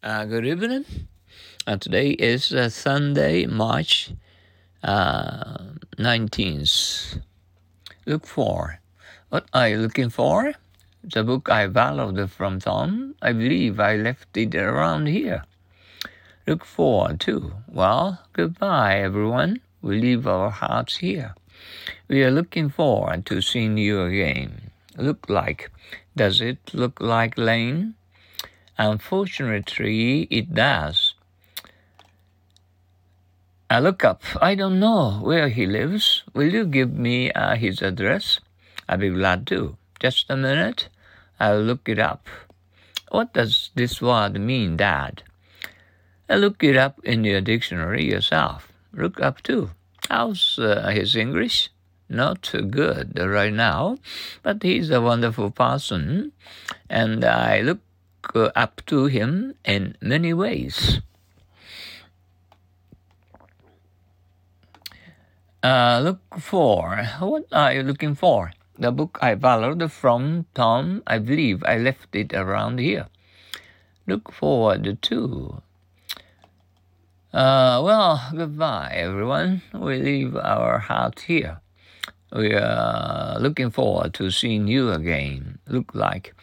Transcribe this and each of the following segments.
Uh, good evening. Uh, today is uh, Sunday, March uh, 19th. Look for. What are you looking for? The book I borrowed from Tom. I believe I left it around here. Look forward to. Well, goodbye, everyone. We leave our hearts here. We are looking forward to seeing you again. Look like. Does it look like Lane? Unfortunately, it does. I look up. I don't know where he lives. Will you give me uh, his address? I'll be glad to. Just a minute. I'll look it up. What does this word mean, Dad? I look it up in your dictionary yourself. Look up too. How's uh, his English? Not good right now, but he's a wonderful person, and I look up to him in many ways. Uh, look for. What are you looking for? The book I borrowed from Tom. I believe I left it around here. Look forward to. Uh, well, goodbye, everyone. We leave our heart here. We are looking forward to seeing you again. Look like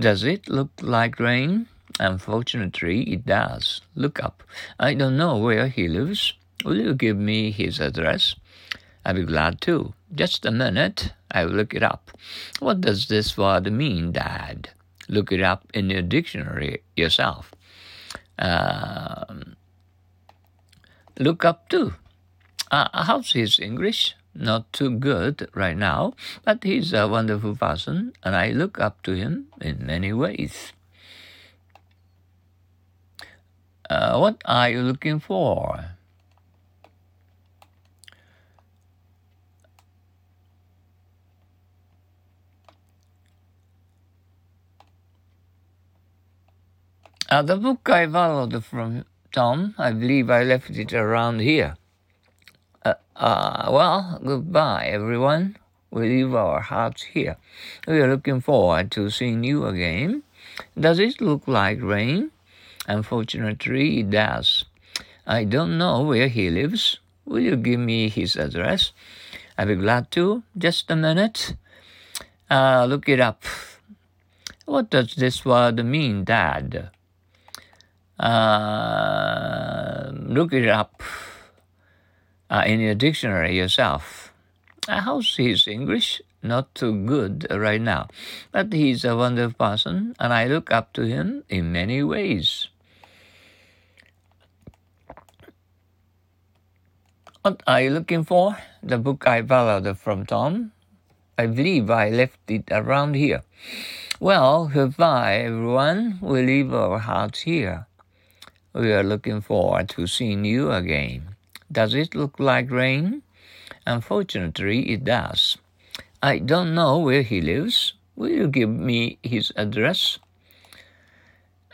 does it look like rain? Unfortunately, it does. Look up. I don't know where he lives. Will you give me his address? I'll be glad to. Just a minute. I'll look it up. What does this word mean, Dad? Look it up in your dictionary yourself. Um, look up too. Uh, how's his English? Not too good right now, but he's a wonderful person, and I look up to him in many ways. Uh, what are you looking for? Uh, the book I borrowed from Tom, I believe I left it around here. Uh, well, goodbye, everyone. We leave our hearts here. We are looking forward to seeing you again. Does it look like rain? Unfortunately, it does. I don't know where he lives. Will you give me his address? I'll be glad to. Just a minute. Uh, look it up. What does this word mean, Dad? Uh, look it up uh, in your dictionary yourself. How's his English? Not too good right now, but he's a wonderful person, and I look up to him in many ways. What are you looking for? The book I borrowed from Tom. I believe I left it around here. Well, goodbye, everyone. We leave our hearts here. We are looking forward to seeing you again. Does it look like rain? Unfortunately, it does. I don't know where he lives. Will you give me his address?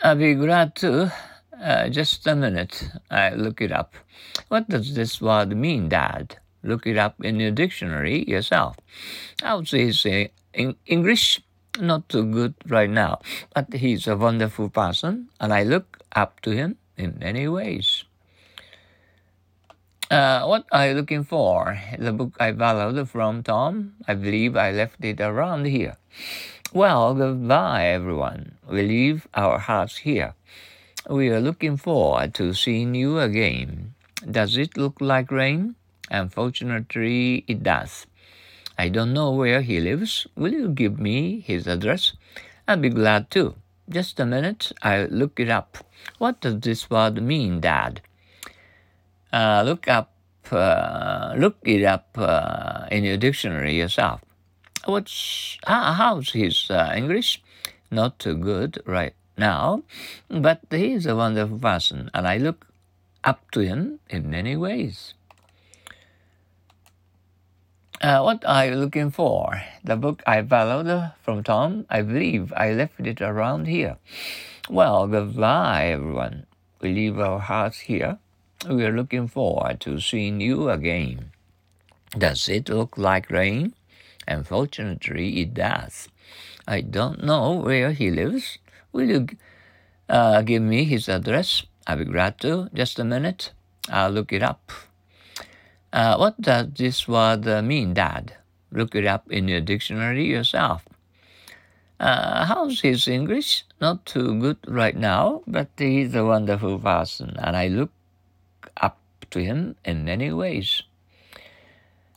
I'll be glad to. Uh, just a minute. I look it up. What does this word mean, Dad? Look it up in your dictionary yourself. I'll say, say in English, not too good right now, but he's a wonderful person, and I look up to him in many ways. Uh, what are you looking for? The book I borrowed from Tom. I believe I left it around here. Well, goodbye, everyone. We leave our hearts here. We are looking forward to seeing you again. Does it look like rain? Unfortunately, it does. I don't know where he lives. Will you give me his address? I'll be glad to. Just a minute. I'll look it up. What does this word mean, Dad? Uh, look up, uh, look it up uh, in your dictionary yourself. What's how, how's his uh, English? Not too good right now, but he's a wonderful person, and I look up to him in many ways. Uh, what are you looking for? The book I borrowed from Tom. I believe I left it around here. Well, goodbye, everyone. We leave our hearts here. We are looking forward to seeing you again. Does it look like rain? Unfortunately, it does. I don't know where he lives. Will you uh, give me his address, I'll be glad to. Just a minute. I'll look it up. Uh, what does this word mean, Dad? Look it up in your dictionary yourself. Uh, how's his English? Not too good right now, but he's a wonderful person, and I look to him in many ways.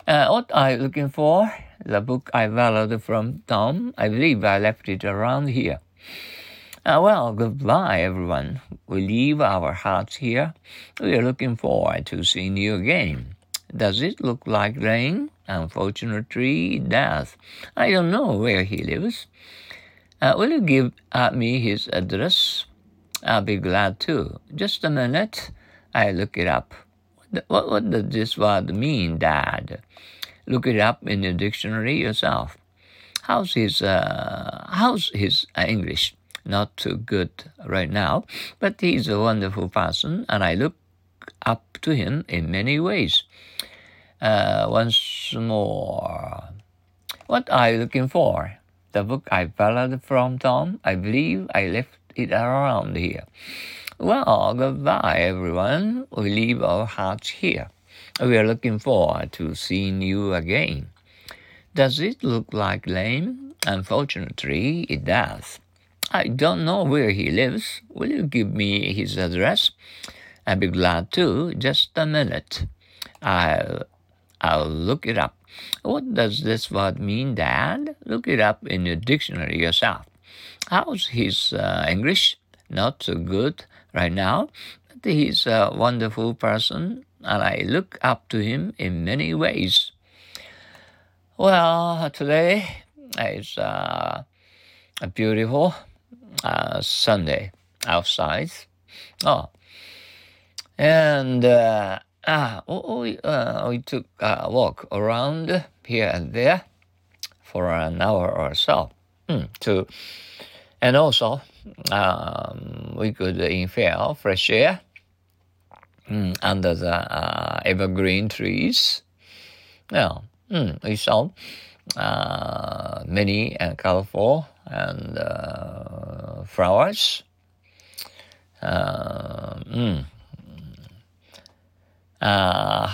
Uh, what you looking for? The book I borrowed from Tom. I believe I left it around here. Uh, well, goodbye, everyone. We leave our hearts here. We are looking forward to seeing you again. Does it look like rain? Unfortunately, does. I don't know where he lives. Uh, will you give uh, me his address? I'll be glad to. Just a minute. I look it up. What, what does this word mean, Dad? Look it up in the dictionary yourself. How's his, uh, how's his English? Not too good right now, but he's a wonderful person, and I look up to him in many ways. Uh, once more, what are you looking for? The book I borrowed from Tom. I believe I left it around here. Well, goodbye, everyone. We leave our hearts here. We are looking forward to seeing you again. Does it look like lame? Unfortunately, it does. I don't know where he lives. Will you give me his address? I'd be glad to. Just a minute. I'll, I'll look it up. What does this word mean, Dad? Look it up in your dictionary yourself. How's his uh, English? Not so good right now, but he's a wonderful person, and I look up to him in many ways. Well, today is uh, a beautiful uh, Sunday outside. Oh, and uh, ah, we, uh, we took a walk around here and there for an hour or so mm, to, and also um, we could inhale fresh air mm, under the uh, evergreen trees. Yeah, mm, we saw uh, many and colorful and uh, flowers. Uh, mm. uh,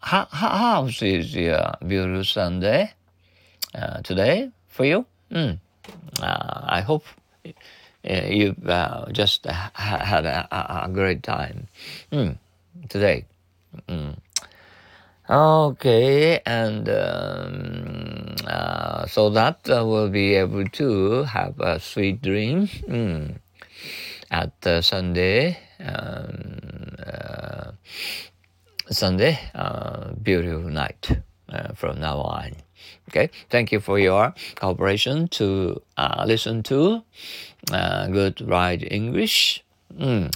how, how is your beautiful Sunday uh, today for you? Mm. Uh, I hope you've uh, just had a, a, great time mm. today. Mm. Okay, and um, uh, so that uh, we'll be able to have a sweet dream mm, at uh, Sunday. Um, uh, Sunday, uh, beautiful night uh, from now on. Okay, thank you for your cooperation to listen to good right English mm,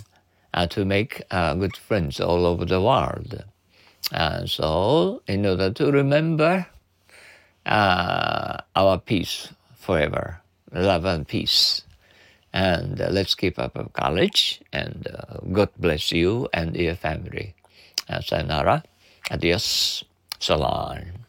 to make good friends all over the world. And so, in order to remember uh, our peace forever, love and peace. And uh, let's keep up our courage, and uh, God bless you and your family. Uh, sayonara, adios, salam.